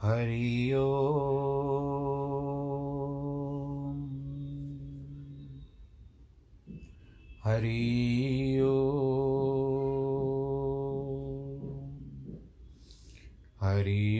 हरि ओ हरि ओ हरि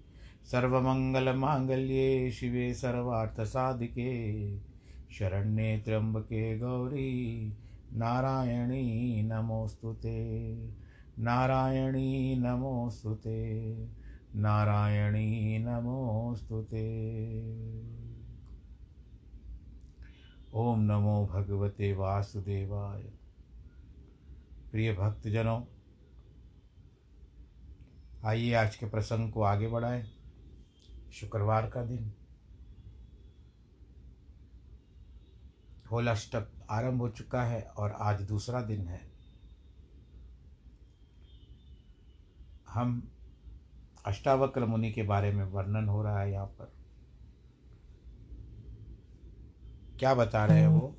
सर्वमङ्गलमाङ्गल्ये शिवे सर्वार्थसाधिके, शरण्ये त्र्यम्बके गौरी, नारायणी नमोऽस्तु ते, नारायणी नमोऽस्तु ते, नारायणी नमोऽस्तु ते। ओम नमो भगवते वासुदेवाय। प्रिय भक्तजनों, आइए आज के प्रसंग को आगे बढ़ाएँ। शुक्रवार का दिन। होलाष्टक आरंभ हो चुका है और आज दूसरा दिन है। हम अष्टावक्र मुनि के बारे में वर्णन हो रहा है यहाँ पर। क्या बता रहे हैं वो?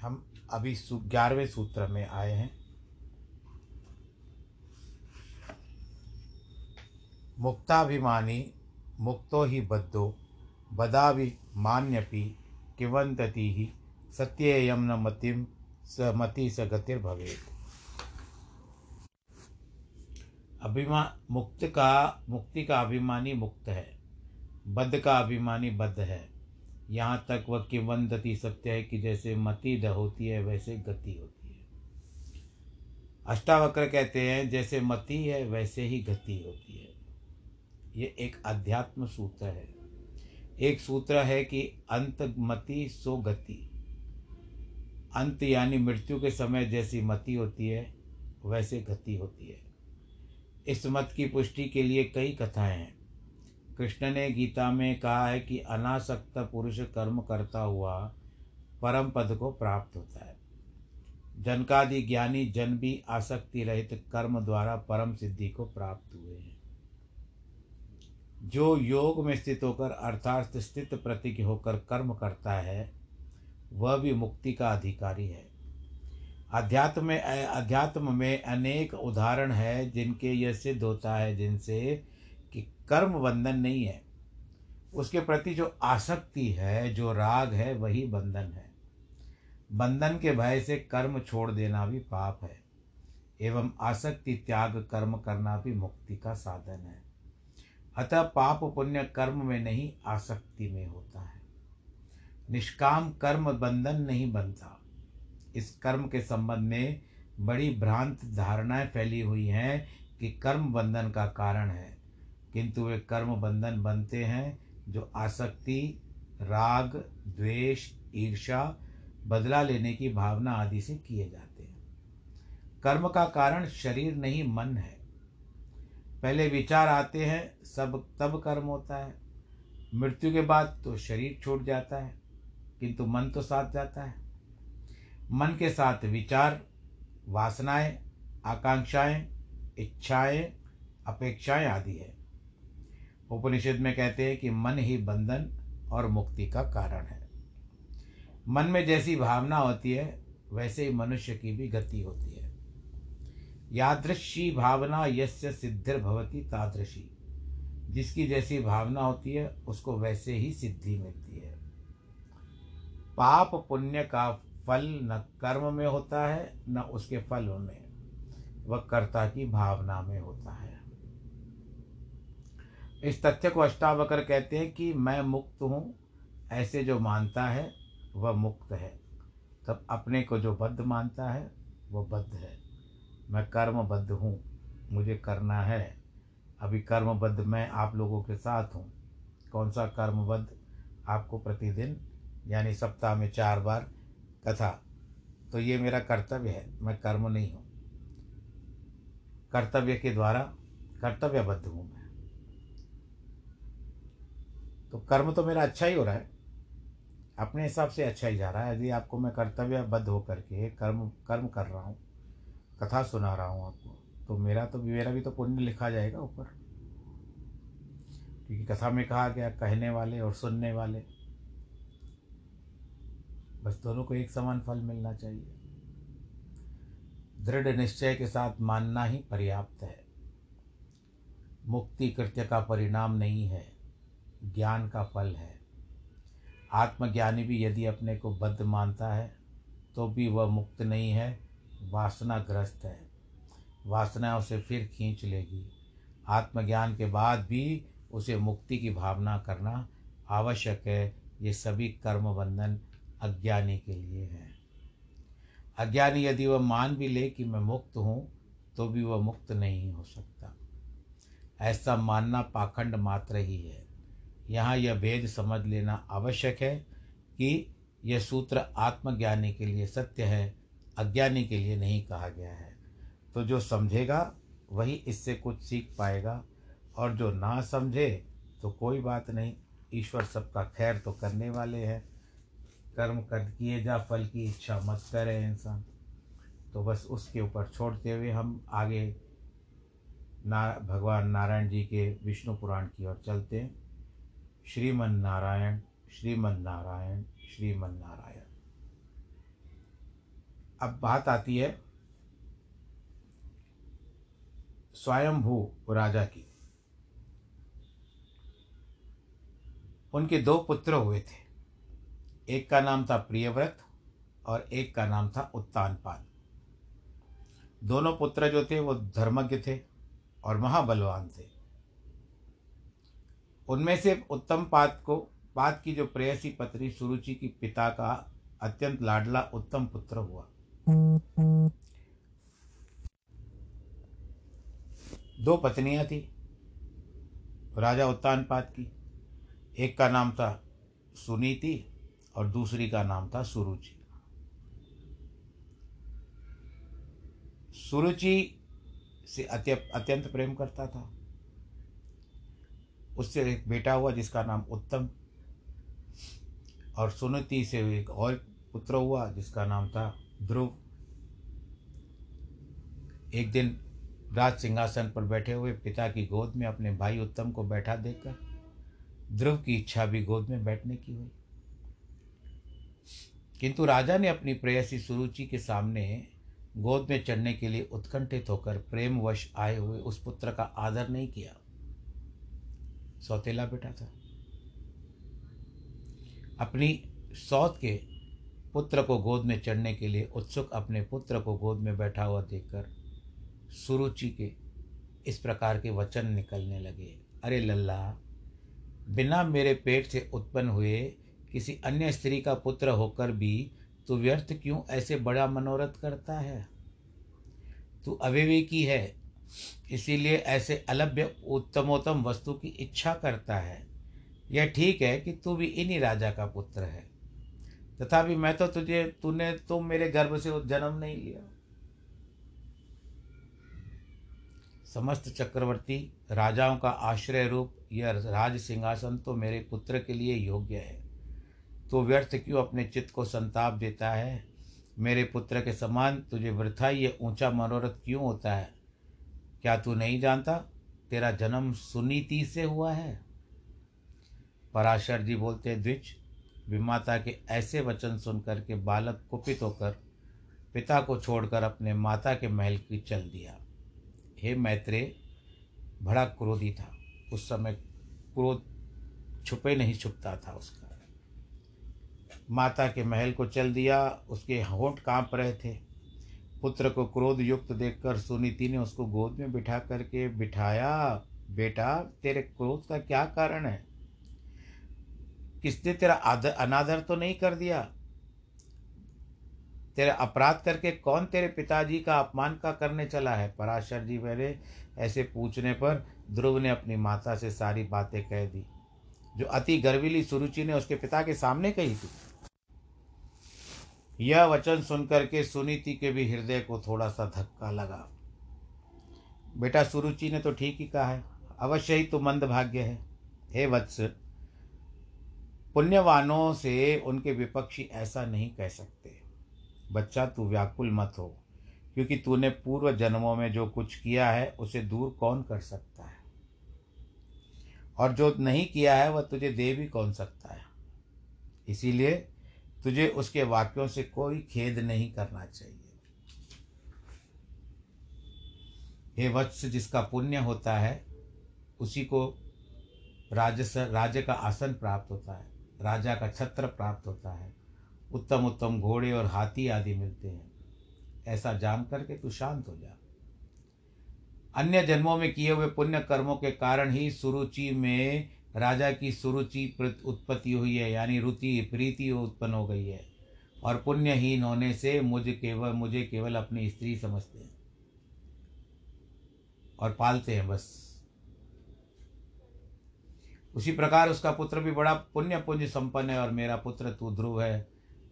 हम अभी ग्यारहवें सूत्र में आए हैं। मुक्ताभिमानी, मुक्तो ही बद्धो बदाभिमान्यपि किवंतति ही सत्येयम न मतिम स मति स गतिर्भवेत्। अभिमा मुक्त का मुक्ति का अभिमानी मुक्त है बद्ध का अभिमानी बद्ध है। यहाँ तक वह किवंतति सत्य है कि जैसे मति द होती है, वैसे गति होती है। अष्टावक्र कहते हैं, जैसे मति है, वैसे ही गति होती है। ये एक अध्यात्म सूत्र है। एक सूत्र है कि अंत मति सो गति। अंत यानी मृत्यु के समय जैसी मति होती है, वैसे गति होती है। इस मत की पुष्टि के लिए कई कथाएँ हैं। कृष्ण ने गीता में कहा है कि अनासक्त पुरुष कर्म करता हुआ परम पद को प्राप्त होता है। जनकादि ज्ञानी जन भी आसक्ति रहित कर्म द्वारा परम सिद्धि को प्राप्त हुए हैं। जो योग में स्थित होकर, अर्थात स्थित प्रतीक होकर कर्म करता है, वह भी मुक्ति का अधिकारी है। अध्यात्म में अध्यात्म में अनेक उदाहरण है, जिनके यह सिद्ध होता है, जिनसे कि कर्म बंधन नहीं है। उसके प्रति जो आसक्ति है, जो राग है, वही बंधन है। बंधन के भय से कर्म छोड़ देना भी पाप है, एवं आसक्ति त्याग कर्म करना भी मुक्ति का साधन है। अतः पाप पुण्य कर्म में नहीं आसक्ति में होता है। निष्काम कर्म बंधन नहीं बनता। इस कर्म के संबंध में बड़ी भ्रांत धारणाएँ फैली हुई हैं कि कर्म बंधन का कारण है। किंतु वे कर्म बंधन बनते हैं जो आसक्ति, राग, द्वेष ईर्षा बदला लेने की भावना आदि से किए जाते हैं। कर्म का कारण शरीर नहीं, मन है। पहले विचार आते हैं, सब, तब कर्म होता है। मृत्यु के बाद तो शरीर छूट जाता है, किंतु मन तो साथ जाता है। मन के साथ विचार, वासनाएँ, आकांक्षाएँ, इच्छाएँ, अपेक्षाएँ आदि है। उपनिषद में कहते हैं कि मन ही बंधन और मुक्ति का कारण है। मन में जैसी भावना होती है, वैसे ही मनुष्य की भी गति होती है। यादृशी भावना यस्य सिद्धिर भवती तादृशी। जिसकी जैसी भावना होती है, उसको वैसे ही सिद्धि मिलती है। पाप पुण्य का फल न कर्म में होता है, न उसके फल में। वह कर्ता की भावना में होता है। इस तथ्य को अष्टावकर कहते हैं कि मैं मुक्त हूँ, ऐसे जो मानता है, वह मुक्त है। तब अपने को जो बद्ध मानता है, वह बद्ध है। मैं कर्मबद्ध हूँ, मुझे करना है। अभी कर्मबद्ध मैं आप लोगों के साथ हूँ। कौन सा कर्मबद्ध? आपको प्रतिदिन, यानी सप्ताह में चार बार कथा। तो ये मेरा कर्तव्य है, मैं कर्म नहीं हूँ। कर्तव्य के द्वारा कर्तव्यबद्ध हूँ मैं। तो कर्म तो मेरा अच्छा ही हो रहा है। अपने हिसाब से अच्छा ही जा रहा है। यदि आपको मैं कर्तव्यबद्ध होकर के कर्म कर्म कर रहा हूँ कथा सुना रहा हूँ आपको। तो मेरा तो मेरा भी तो पुण्य लिखा जाएगा ऊपर। क्योंकि कथा में कहा गया, कहने वाले और सुनने वाले। बस दोनों को एक समान फल मिलना चाहिए। दृढ़ निश्चय के साथ मानना ही पर्याप्त है। मुक्ति कृत्य का परिणाम नहीं है, ज्ञान का फल है। आत्मज्ञानी भी यदि अपने को बद्ध मानता है तो भी वह मुक्त नहीं है। वासनाग्रस्त है। वासना उसे फिर खींच लेगी। आत्मज्ञान के बाद भी उसे मुक्ति की भावना करना आवश्यक है। ये सभी कर्म बंधन अज्ञानी के लिए हैं। अज्ञानी यदि वह मान भी ले कि मैं मुक्त हूँ तो भी वह मुक्त नहीं हो सकता। ऐसा मानना पाखंड मात्र ही है। यहाँ यह भेद समझ लेना आवश्यक है कि यह सूत्र आत्मज्ञानी के लिए सत्य है। अज्ञानी के लिए नहीं कहा गया है। तो जो समझेगा, वही इससे कुछ सीख पाएगा। और जो ना समझे तो कोई बात नहीं, ईश्वर सबका खैर तो करने वाले हैं। कर्म कर किए जा, फल की इच्छा मत करे इंसान। तो बस उसके ऊपर छोड़ते हुए हम आगे ना, भगवान नारायण जी के विष्णु पुराण की ओर चलते हैं। श्रीमन नारायण श्रीमन नारायण श्रीमन नारायण अब बात आती है स्वयंभू राजा की। उनके दो पुत्र हुए थे। एक का नाम था प्रियव्रत और एक का नाम था उत्तानपाद दोनों पुत्र जो थे वो धर्मज्ञ थे और महाबलवान थे। उनमें से उत्तम पाद को, पाद की जो प्रेयसी पत्नी सुरुचि की पिता का अत्यंत लाडला उत्तम पुत्र हुआ। दो पत्नियाँ थी, राजा उत्तानपाद की। एक का नाम था सुनीति और दूसरी का नाम था सुरुचि। सुरुचि से अत्यंत प्रेम करता था। उससे एक बेटा हुआ जिसका नाम उत्तम और सुनीति से एक और पुत्र हुआ जिसका नाम था ध्रुव एक दिन राज सिंहासन पर बैठे हुए पिता की गोद में अपने भाई उत्तम को बैठा देखकर ध्रुव की इच्छा भी गोद में बैठने की हुई। किंतु राजा ने अपनी प्रेयसी सुरुचि के सामने गोद में चढ़ने के लिए उत्कंठित होकर प्रेमवश आए हुए उस पुत्र का आदर नहीं किया। सौतेला बेटा था। अपनी सौत के पुत्र को गोद में चढ़ने के लिए उत्सुक अपने पुत्र को गोद में बैठा हुआ देखकर सुरुचि के इस प्रकार के वचन निकलने लगे। अरे लल्ला, बिना मेरे पेट से उत्पन्न हुए किसी अन्य स्त्री का पुत्र होकर भी तू व्यर्थ क्यों ऐसे बड़ा मनोरथ करता है? तू अविवेकी है, इसीलिए ऐसे अलभ्य उत्तमोत्तम वस्तु की इच्छा करता है। यह ठीक है कि तू भी इन्हीं राजा का पुत्र है। तथापि मैं तो तुझे, तूने तो मेरे गर्भ से जन्म नहीं लिया। समस्त चक्रवर्ती राजाओं का आश्रय रूप, यह राज सिंहासन तो मेरे पुत्र के लिए योग्य है। तो व्यर्थ क्यों अपने चित्त को संताप देता है? मेरे पुत्र के समान तुझे वृथा ये ऊँचा मनोरथ क्यों होता है? क्या तू नहीं जानता तेरा जन्म सुनीति से हुआ है? पराशर जी बोलते द्विज विमाता के ऐसे वचन सुनकर के बालक कुपित होकर पिता को छोड़कर अपने माता के महल की चल दिया। हे मैत्रेय बड़ा क्रोधी था। उस समय क्रोध छुपे नहीं छुपता था उसका। माता के महल को चल दिया, उसके होंठ काँप रहे थे। पुत्र को क्रोध युक्त देखकर सुनीति ने उसको गोद में बिठा करके बिठाया, बेटा, तेरे क्रोध का क्या कारण है? किसने तेरा आदर, अनादर तो नहीं कर दिया? तेरा अपराध करके कौन तेरे पिताजी का अपमान का करने चला है? पराशर जी मेरे, ऐसे पूछने पर ध्रुव ने अपनी माता से सारी बातें कह दी। जो अति गर्वीली सुरुचि ने उसके पिता के सामने कही थी। यह वचन सुनकर के सुनीति के भी हृदय को थोड़ा सा धक्का लगा। बेटा सुरुचि ने तो ठीक ही कहा है। अवश्य ही तो मंदभाग्य है। हे वत्स पुण्यवानों से उनके विपक्षी ऐसा नहीं कह सकते। बच्चा, तू व्याकुल मत हो, क्योंकि तूने पूर्व जन्मों में जो कुछ किया है, उसे दूर कौन कर सकता है? और जो नहीं किया है, वह तुझे दे भी कौन सकता है? इसीलिए तुझे उसके वाक्यों से कोई खेद नहीं करना चाहिए। हे वत्स, जिसका पुण्य होता है, उसी को राजस राज्य का आसन प्राप्त होता है। राजा का छत्र प्राप्त होता है। उत्तम उत्तम घोड़े और हाथी आदि मिलते हैं। ऐसा जान करके तू शांत हो जा। अन्य जन्मों में किए हुए पुण्य कर्मों के कारण ही सुरुचि में राजा की सुरुचि उत्पत्ति हुई है, यानी रुचि, प्रीति उत्पन्न हो गई है और पुण्यहीन होने से मुझे केवल मुझे केवल अपनी स्त्री समझते हैं और पालते हैं बस। उसी प्रकार उसका पुत्र भी बड़ा पुण्य पुण्य संपन्न है और मेरा पुत्र, तू ध्रुव है।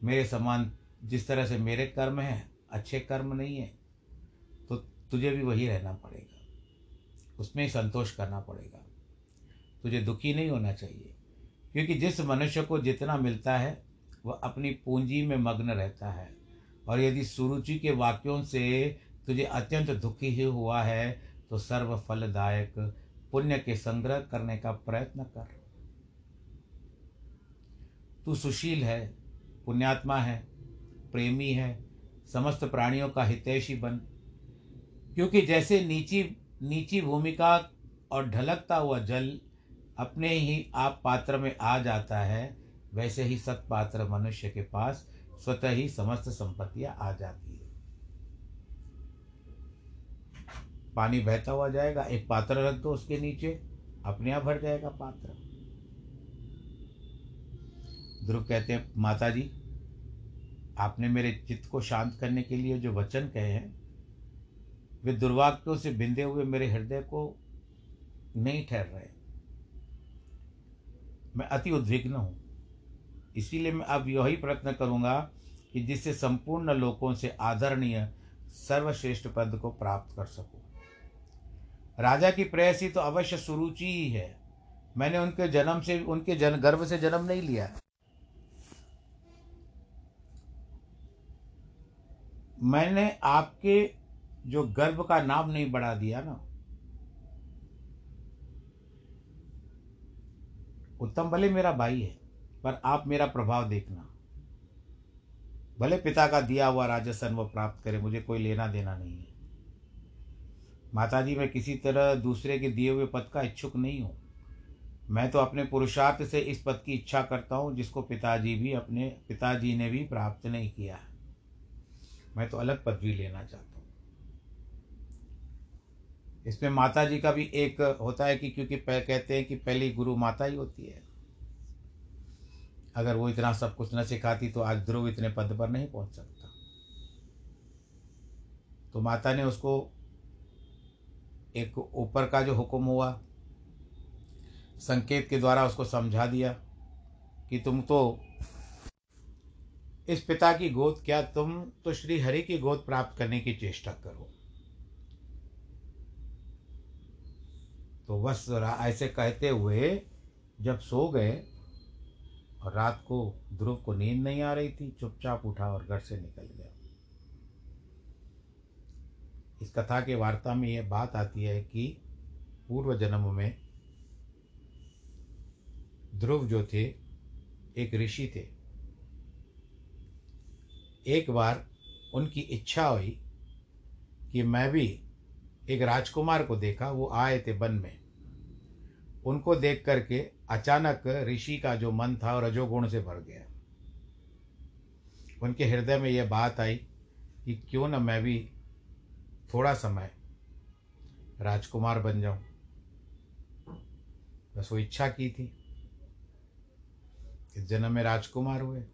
मेरे समान जिस तरह से मेरे कर्म हैं, अच्छे कर्म नहीं है तो तुझे भी वही रहना पड़ेगा। उसमें ही संतोष करना पड़ेगा। तुझे दुखी नहीं होना चाहिए, क्योंकि जिस मनुष्य को जितना मिलता है, वह अपनी पूंजी में मग्न रहता है। और यदि सुरुचि के वाक्यों से तुझे अत्यंत दुखी ही हुआ है तो सर्व फलदायक पुण्य के संग्रह करने का प्रयत्न कर। तू सुशील है, पुण्यात्मा है, प्रेमी है, समस्त प्राणियों का हितैषी बन। क्योंकि जैसे नीची नीची भूमिका और ढलकता हुआ जल अपने ही आप पात्र में आ जाता है, वैसे ही सत्पात्र मनुष्य के पास स्वतः ही समस्त संपत्तियाँ आ जाती है। पानी बहता हुआ जाएगा, एक पात्र रख दो उसके नीचे, अपने आप भर जाएगा पात्र। ध्रुव कहते हैं माता जी आपने मेरे चित्त को शांत करने के लिए जो वचन कहे हैं, वे दुर्वाक्यों से बिंदे हुए मेरे हृदय को नहीं ठहर रहे मैं अति उद्विग्न हूँ। इसीलिए मैं अब यही प्रयत्न करूँगा कि जिससे संपूर्ण लोगों से आदरणीय सर्वश्रेष्ठ पद को प्राप्त कर सकूँ। राजा की प्रेयसी तो अवश्य सुरुचि ही है। मैंने उनके जन्म से, उनके जन, गर्भ से जन्म नहीं लिया। मैंने आपके जो गर्भ का नाम नहीं बढ़ा दिया ना। उत्तम, भले मेरा भाई है, पर आप मेरा प्रभाव देखना। भले पिता का दिया हुआ राजसन वो प्राप्त करे, मुझे कोई लेना देना नहीं है। माता जी मैं किसी तरह दूसरे के दिए हुए पद का इच्छुक नहीं हूँ। मैं तो अपने पुरुषार्थ से इस पद की इच्छा करता हूँ, जिसको पिताजी भी अपने, पिताजी ने भी प्राप्त नहीं किया है। मैं तो अलग पदवी लेना चाहता हूँ। इसमें माता जी का भी एक होता है कि, क्योंकि कहते हैं कि पहली गुरु माता ही होती है। अगर वो इतना सब कुछ न सिखाती तो आज ध्रुव इतने पद पर नहीं पहुँच सकता। तो माता ने उसको एक ऊपर का जो हुक्म हुआ, संकेत के द्वारा उसको समझा दिया कि तुम तो इस पिता की गोद, क्या तुम तो श्री हरि की गोद प्राप्त करने की चेष्टा करो। तो बस ऐसे कहते हुए जब सो गए और रात को ध्रुव को नींद नहीं आ रही थी, चुपचाप उठा और घर से निकल गया। इस कथा के वार्ता में यह बात आती है कि पूर्व जन्म में ध्रुव जो थे, एक ऋषि थे। एक बार उनकी इच्छा हुई कि मैं भी एक राजकुमार को देखा, वो आए थे वन में। उनको देख करके अचानक ऋषि का जो मन था रजोगुण से भर गया। उनके हृदय में यह बात आई कि क्यों न मैं भी थोड़ा समय राजकुमार बन जाऊँ। बस वो इच्छा की थी इस जन्म में राजकुमार हुए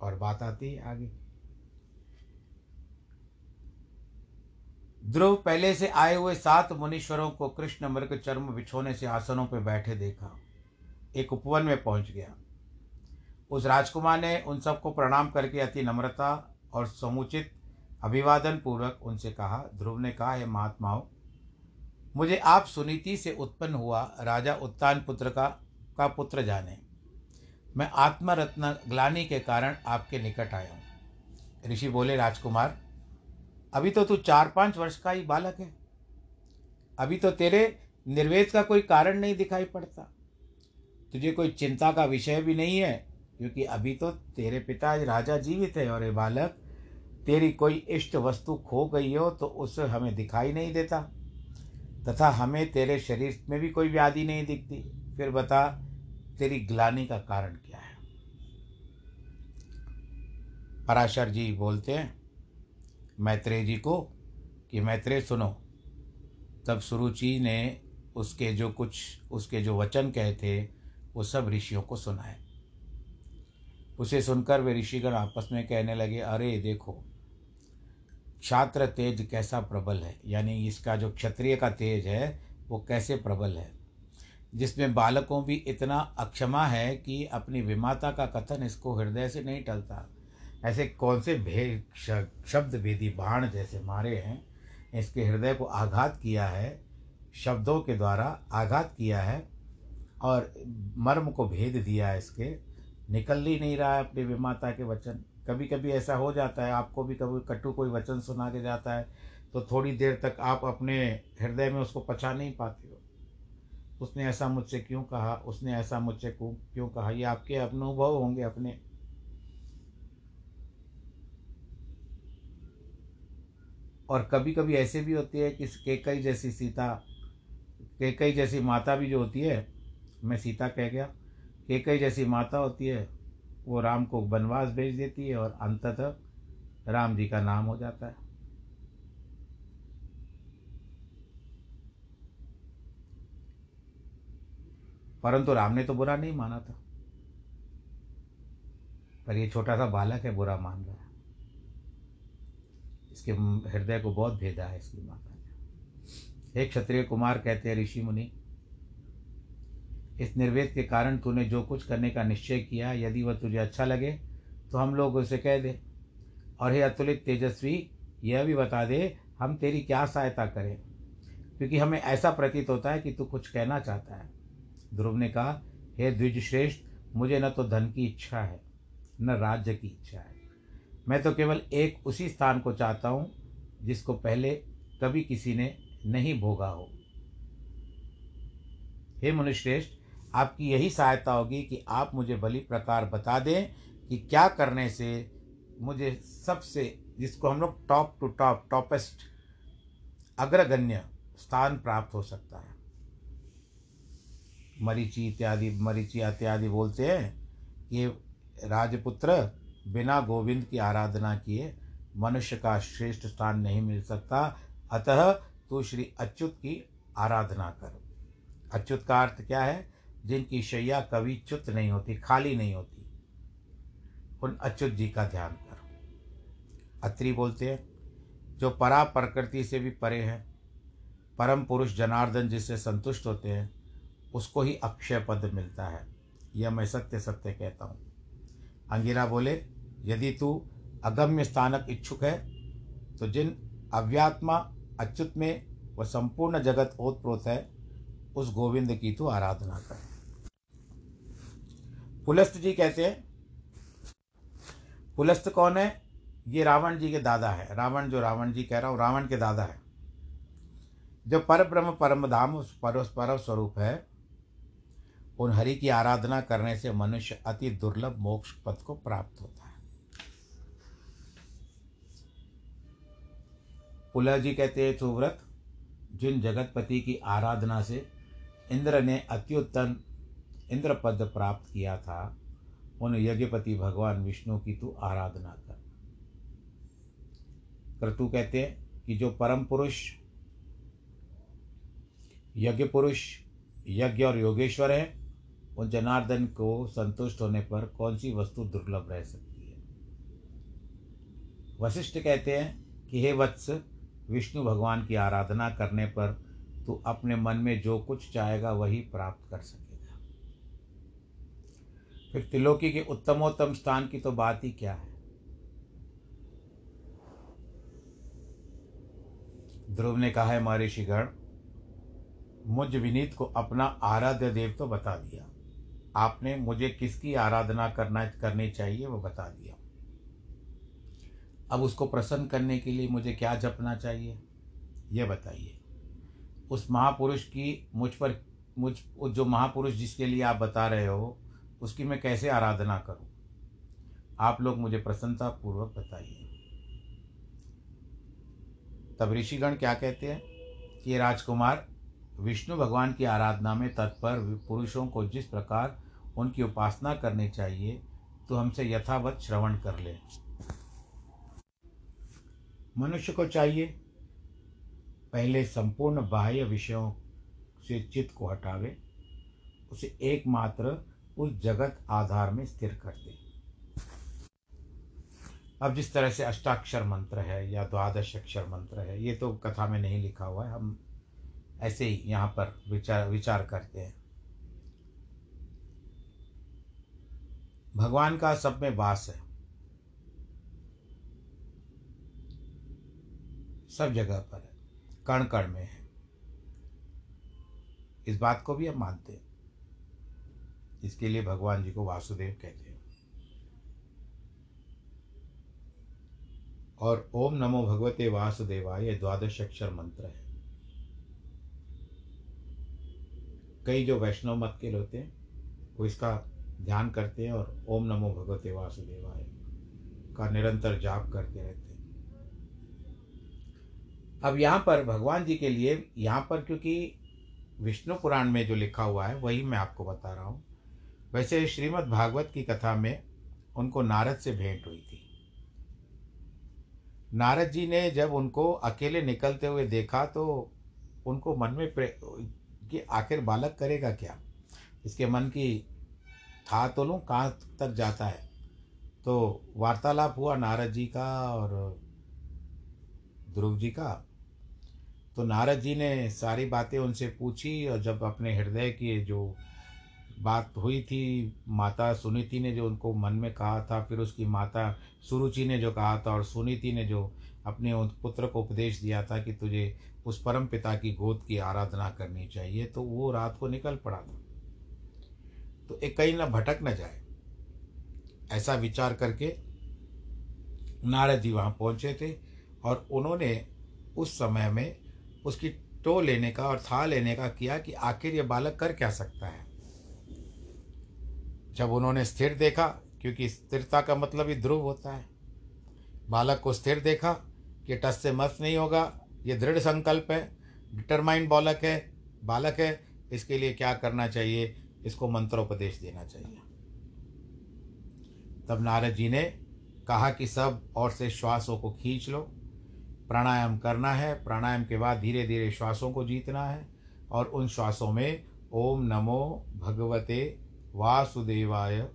और बात आती है आगे। ध्रुव पहले से आए हुए सात मुनीश्वरों को कृष्ण मृग चर्म बिछोने से आसनों पर बैठे देखा। एक उपवन में पहुँच गया। उस राजकुमार ने उन सबको प्रणाम करके अति नम्रता और समुचित अभिवादन पूर्वक उनसे कहा, ध्रुव ने कहा, हे महात्माओं, मुझे आप सुनीति से उत्पन्न हुआ राजा उत्तान पुत्र का का पुत्र जाने। मैं आत्मरत्न ग्लानी के कारण आपके निकट आया हूँ। ऋषि बोले, राजकुमार, अभी तो तू चार पाँच वर्ष का ही बालक है। अभी तो तेरे निर्वेद का कोई कारण नहीं दिखाई पड़ता। तुझे कोई चिंता का विषय भी नहीं है। क्योंकि अभी तो तेरे पिता राजा जीवित है और ये बालक, तेरी कोई इष्ट वस्तु खो गई हो तो उसे हमें दिखाई नहीं देता। तथा हमें तेरे शरीर में भी कोई व्याधि नहीं दिखती। फिर बता, तेरी ग्लानी का कारण क्या है? पराशर जी बोलते हैं, मैत्रेय जी को कि मैत्रेय सुनो, तब सुरुचि ने उसके जो कुछ, उसके जो वचन कहे थे, वो सब ऋषियों को सुनाए। उसे सुनकर वे ऋषिगण आपस में कहने लगे, अरे, देखो, क्षात्र तेज कैसा प्रबल है? यानी इसका जो क्षत्रिय का तेज है, वो कैसे प्रबल है? जिसमें बालकों भी इतना अक्षमा है कि अपनी विमाता का कथन इसको हृदय से नहीं टलता। ऐसे कौन से भेद शब्द भेदी बाण जैसे मारे हैं, इसके हृदय को आघात किया है, शब्दों के द्वारा आघात किया है और मर्म को भेद दिया है इसके निकल ही नहीं रहा है अपने विमाता के वचन। कभी कभी ऐसा हो जाता है, आपको भी कभी कट्टू कोई वचन सुना के जाता है तो थोड़ी देर तक आप अपने हृदय में उसको पचा नहीं पाते हो। उसने ऐसा मुझसे क्यों कहा? उसने ऐसा मुझसे क्यों कहा? ये आपके अनुभव होंगे अपने। और कभी कभी ऐसे भी होती है कि केकई जैसी सीता, केकई जैसी माता भी जो होती है, मैं सीता कह गया केकई जैसी माता होती है, वो राम को वनवास भेज देती है और अंततः राम जी का नाम हो जाता है। परंतु राम ने तो बुरा नहीं माना था, पर ये छोटा सा बालक है, बुरा मान रहा है। इसके हृदय को बहुत भेदा है इसकी माता ने एक क्षत्रिय कुमार कहते हैं, ऋषि मुनि इस निर्वेद के कारण तूने जो कुछ करने का निश्चय किया, यदि वह तुझे अच्छा लगे तो हम लोग उसे कह दे। और हे अतुलित तेजस्वी, यह भी बता दे, हम तेरी क्या सहायता करें? क्योंकि हमें ऐसा प्रतीत होता है कि तू कुछ कहना चाहता है। ध्रुव ने कहा, हे द्विज श्रेष्ठ मुझे न तो धन की इच्छा है, न राज्य की इच्छा है। मैं तो केवल एक उसी स्थान को चाहता हूँ, जिसको पहले कभी किसी ने नहीं भोगा हो। हे मनुश्रेष्ठ आपकी यही सहायता होगी कि आप मुझे भली प्रकार बता दें कि क्या करने से मुझे सबसे, जिसको हम लोग टॉप टू टॉप टॉपेस्ट अग्रगण्य स्थान प्राप्त हो सकता है। मरीची इत्यादि मरीची इत्यादि बोलते हैं कि राजपुत्र बिना गोविंद की आराधना किए मनुष्य का श्रेष्ठ स्थान नहीं मिल सकता। अतः तू श्री अच्युत की आराधना कर। अच्युत का अर्थ क्या है? जिनकी शैया कभी च्युत नहीं होती, खाली नहीं होती। उन अच्युत जी का ध्यान करो। अत्रि बोलते हैं, जो परा प्रकृति से भी परे हैं, परम पुरुष जनार्दन जिससे संतुष्ट होते हैं, उसको ही अक्षय पद मिलता है। यह मैं सत्य सत्य कहता हूँ। अंगिरा बोले, यदि तू अगम्य स्थानक इच्छुक है तो जिन अव्यात्मा अच्युत में वह संपूर्ण जगत ओतप्रोत है, उस गोविंद की तू आराधना कर। पुलस्त जी कहते हैं? पुलस्त कौन है? ये रावण जी के दादा है। रावण जो रावण जी कह रहा हूँ, रावण के दादा है। जो पर ब्रह्म परम धाम पर परम स्वरूप है, उन हरि की आराधना करने से मनुष्य अति दुर्लभ मोक्ष पद को प्राप्त होता है। पुलह जी कहते हैं, सुव्रत, जिन जगतपति की आराधना से इंद्र ने अत्युत्तम इंद्र पद प्राप्त किया था, उन यज्ञपति भगवान विष्णु की तू आराधना कर। क्रतु कहते हैं कि जो परम पुरुष, यज्ञ पुरुष, यज्ञ और योगेश्वर है, उन जनार्दन को संतुष्ट होने पर कौन सी वस्तु दुर्लभ रह सकती है? वशिष्ठ कहते हैं कि हे वत्स, विष्णु भगवान की आराधना करने पर तू अपने मन में जो कुछ चाहेगा वही प्राप्त कर सकेगा फिर त्रिलोकी के उत्तमोत्तम स्थान की तो बात ही क्या है? ध्रुव ने कहा, है महर्षिगण, मुझ विनीत को अपना आराध्य देव तो बता दिया। आपने मुझे किसकी आराधना करना, करनी चाहिए वो बता दिया। अब उसको प्रसन्न करने के लिए मुझे क्या जपना चाहिए? ये बताइए। उस महापुरुष की मुझ पर, मुझ, जो महापुरुष जिसके लिए आप बता रहे हो उसकी मैं कैसे आराधना करूँ? आप लोग मुझे प्रसन्नता पूर्वक बताइए। तब ऋषिगण क्या कहते हैं कि राजकुमार विष्णु भगवान की आराधना में तत्पर पुरुषों को जिस प्रकार उनकी उपासना करनी चाहिए तो हमसे यथावत श्रवण कर ले। मनुष्य को चाहिए पहले संपूर्ण बाह्य विषयों से चित्त को हटावे, उसे एकमात्र उस जगत आधार में स्थिर कर दे। अब जिस तरह से अष्टाक्षर मंत्र है या द्वादश अक्षर मंत्र है, ये तो कथा में नहीं लिखा हुआ है। हम ऐसे ही यहाँ पर विचार विचार करते हैं। भगवान का सब में वास है। सब जगह पर है। कण कण में है। इस बात को भी हम मानते हैं। इसके लिए भगवान जी को वासुदेव कहते हैं। और ओम नमो भगवते वासुदेवाय द्वादश अक्षर मंत्र है। कई जो वैष्णव मत के होते हैं, वो इसका ध्यान करते हैं और ओम नमो भगवते वासुदेवाय का निरंतर जाप करते रहते हैं। अब यहाँ पर भगवान जी के लिए, यहाँ पर क्योंकि विष्णु पुराण में जो लिखा हुआ है, वही मैं आपको बता रहा हूँ। वैसे श्रीमद् भागवत की कथा में उनको नारद से भेंट हुई थी। नारद जी ने जब उनको अकेले निकलते हुए देखा तो उनको मन में कि आखिर बालक करेगा क्या? इसके मन की था तो लूँ, कहाँ तक जाता है? तो वार्तालाप हुआ नारद जी का और ध्रुव जी का। तो नारद जी ने सारी बातें उनसे पूछी और जब अपने हृदय की जो बात हुई थी, माता सुनीति ने जो उनको मन में कहा था, फिर उसकी माता सुरुचि ने जो कहा था और सुनीति ने जो अपने उन पुत्र को उपदेश दिया था कि तुझे उस परम पिता की गोद की आराधना करनी चाहिए तो वो रात को निकल पड़ा था। तो एक कहीं ना भटक न जाए। ऐसा विचार करके नारद जी वहाँ पहुँचे थे और उन्होंने उस समय में उसकी टो लेने का और था लेने का किया कि आखिर ये बालक कर क्या सकता है। जब उन्होंने स्थिर देखा, क्योंकि स्थिरता का मतलब ही ध्रुव होता है। बालक को स्थिर देखा कि टस से मत नहीं होगा, ये दृढ़ संकल्प है, डिटरमाइंड बालक है बालक है, इसके लिए क्या करना चाहिए, इसको मंत्रोपदेश देना चाहिए। तब नारद जी ने कहा कि सब और से श्वासों को खींच लो। प्राणायाम करना है, प्राणायाम के बाद धीरे धीरे श्वासों को जीतना है, और उन श्वासों में ओम नमो भगवते वासुदेवाय।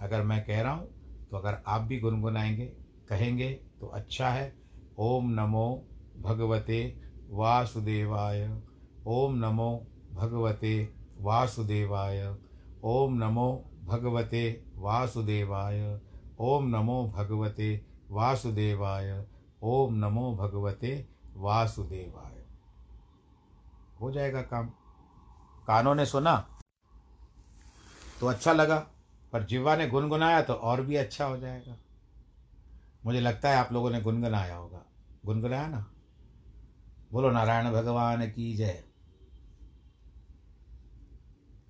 अगर मैं कह रहा हूँ तो अगर आप भी गुनगुनाएँगे, कहेंगे तो अच्छा है। ओम नमो भगवते वासुदेवाय। ओम नमो भगवते वासुदेवाय। ओम नमो भगवते वासुदेवाय। ओम नमो भगवते वासुदेवाय। ओम नमो भगवते वासुदेवाय। हो जाएगा काम। कानों ने सुना? तो अच्छा लगा, पर जिवा ने गुनगुनाया तो और भी अच्छा हो जाएगा। मुझे लगता है आप लोगों ने गुनगुनाया होगा। गुनगुनाया ना? बोलो, नारायण भगवान की जय।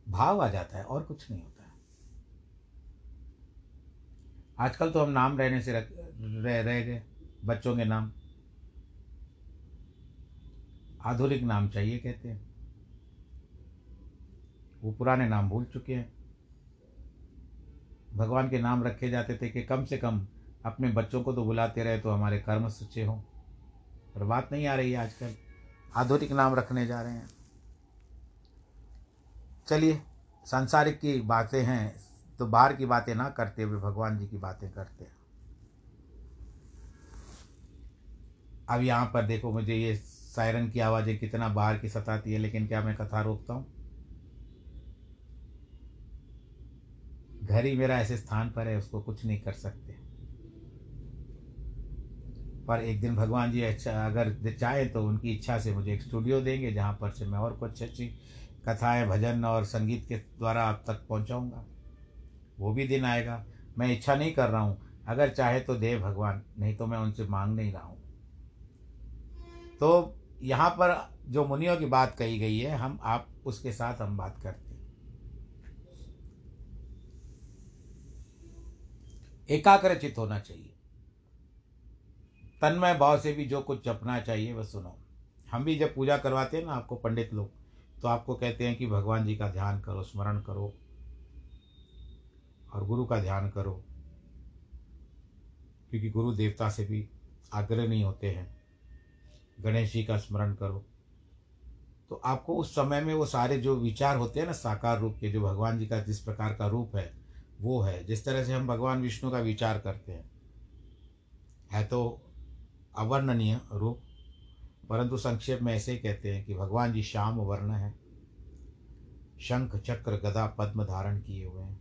भाव आ जाता है, और कुछ नहीं होता है। आजकल तो हम नाम रहने से रख, रह रह गए। बच्चों के नाम। आधुनिक नाम चाहिए, कहते हैं। वो पुराने नाम भूल चुके हैं। भगवान के नाम रखे जाते थे कि कम से कम अपने बच्चों को तो बुलाते रहे तो हमारे कर्म सच्चे हों। पर बात नहीं आ रही आजकल। आधुनिक नाम रखने जा रहे हैं। चलिए, सांसारिक की बातें हैं तो बाहर की बातें ना करते हुए भगवान जी की बातें करते हैं। अब यहाँ पर देखो मुझे ये सायरन की आवाज़ें कितना बाहर की सताती है, लेकिन क्या मैं कथा रोकता हूँ? घर ही मेरा ऐसे स्थान पर है, उसको कुछ नहीं कर सकते। पर एक दिन भगवान जी अच्छा अगर चाहे तो उनकी इच्छा से मुझे एक स्टूडियो देंगे, जहाँ पर से मैं और कुछ अच्छी कथाएँ, भजन और संगीत के द्वारा आप तक पहुँचाऊँगा। वो भी दिन आएगा। मैं इच्छा नहीं कर रहा हूँ। अगर चाहे तो दे भगवान, नहीं तो मैं उनसे मांग नहीं रहा हूँ। तो यहाँ पर जो मुनियों की बात कही गई है, हम आप, उसके साथ हम बात करते हैं एकाग्रचित होना चाहिए। तन्मय भाव से भी जो कुछ जपना चाहिए वह सुनो। हम भी जब पूजा करवाते हैं ना आपको पंडित लोग तो आपको कहते हैं कि भगवान जी का ध्यान करो, स्मरण करो, और गुरु का ध्यान करो, क्योंकि गुरु देवता से भी आग्रह नहीं होते हैं। गणेश जी का स्मरण करो। तो आपको उस समय में वो सारे जो विचार होते हैं ना, साकार रूप के, जो भगवान जी का जिस प्रकार का रूप है वो है, जिस तरह से हम भगवान विष्णु का विचार करते हैं। है तो अवर्णनीय रूप, परंतु संक्षेप में ऐसे ही कहते हैं कि भगवान जी श्याम वर्ण है। शंख, चक्र, गदा, पद्म धारण किए हुए हैं।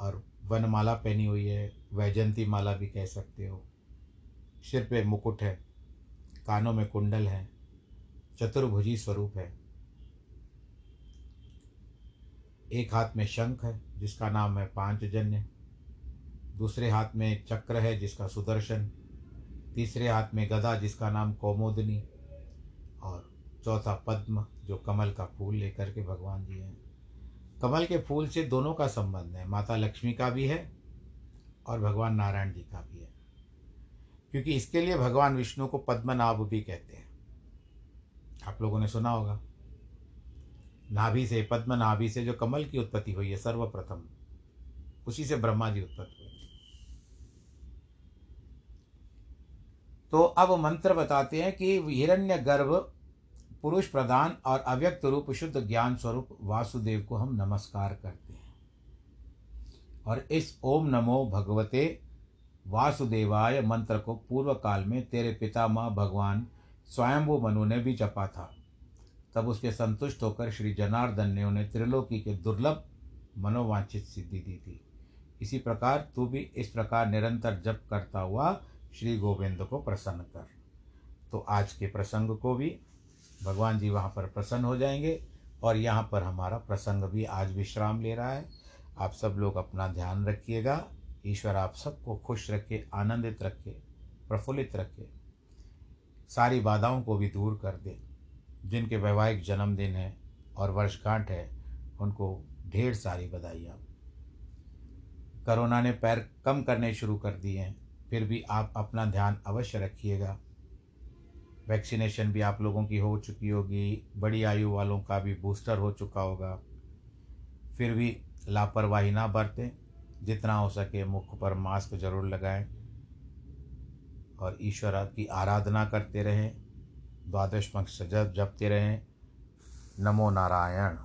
और वनमाला पहनी हुई है वैजंती माला भी कह सकते हो। सिर पे मुकुट है, कानों में कुंडल है, चतुर्भुजी स्वरूप है। एक हाथ में शंख है, जिसका नाम है पाँच जन्य दूसरे हाथ में चक्र है, जिसका सुदर्शन। तीसरे हाथ में गदा, जिसका नाम कौमोदनी। और चौथा पद्म, जो कमल का फूल लेकर के भगवान जी हैं। कमल के फूल से दोनों का संबंध है। माता लक्ष्मी का भी है और भगवान नारायण जी का भी है। क्योंकि इसके लिए भगवान विष्णु को पद्मनाभ भी कहते हैं। आप लोगों ने सुना होगा। नाभि से पद्म नाभि से जो कमल की उत्पत्ति हुई है, सर्वप्रथम, उसी से ब्रह्मा जी उत्पत्ति हुई तो अब मंत्र बताते हैं कि हिरण्य गर्भ पुरुष प्रधान और अव्यक्त रूप शुद्ध ज्ञान स्वरूप वासुदेव को हम नमस्कार करते हैं। और इस ओम नमो भगवते वासुदेवाय मंत्र को पूर्व काल में तेरे पितामह भगवान स्वयंभू मनु ने भी जपा था। तब उसके संतुष्ट होकर श्री जनार्दन ने उन्हें त्रिलोकी के दुर्लभ मनोवांछित सिद्धि दी थी। इसी प्रकार तू भी इस प्रकार निरंतर जप करता हुआ श्री गोविंद को प्रसन्न कर। तो आज के प्रसंग को भी भगवान जी वहाँ पर प्रसन्न हो जाएँगे और यहाँ पर हमारा प्रसंग भी आज विश्राम ले रहा है। आप सब लोग अपना ध्यान रखिएगा। ईश्वर आप सबको खुश रखे, आनंदित रखे, प्रफुल्लित रखे। सारी बाधाओं को भी दूर कर दे। जिनके वैवाहिक जन्मदिन है और वर्षगांठ है, उनको ढेर सारी बधाइयाँ। कोरोना ने पैर कम करने शुरू कर दिए हैं, फिर भी आप अपना ध्यान अवश्य रखिएगा। वैक्सीनेशन भी आप लोगों की हो चुकी होगी, बड़ी आयु वालों का भी बूस्टर हो चुका होगा। फिर भी लापरवाही ना बरतें, जितना हो सके मुख पर मास्क ज़रूर लगाएँ और ईश्वर की आराधना करते रहें। द्वादश पंख सजा जपते रहें नमो नारायण।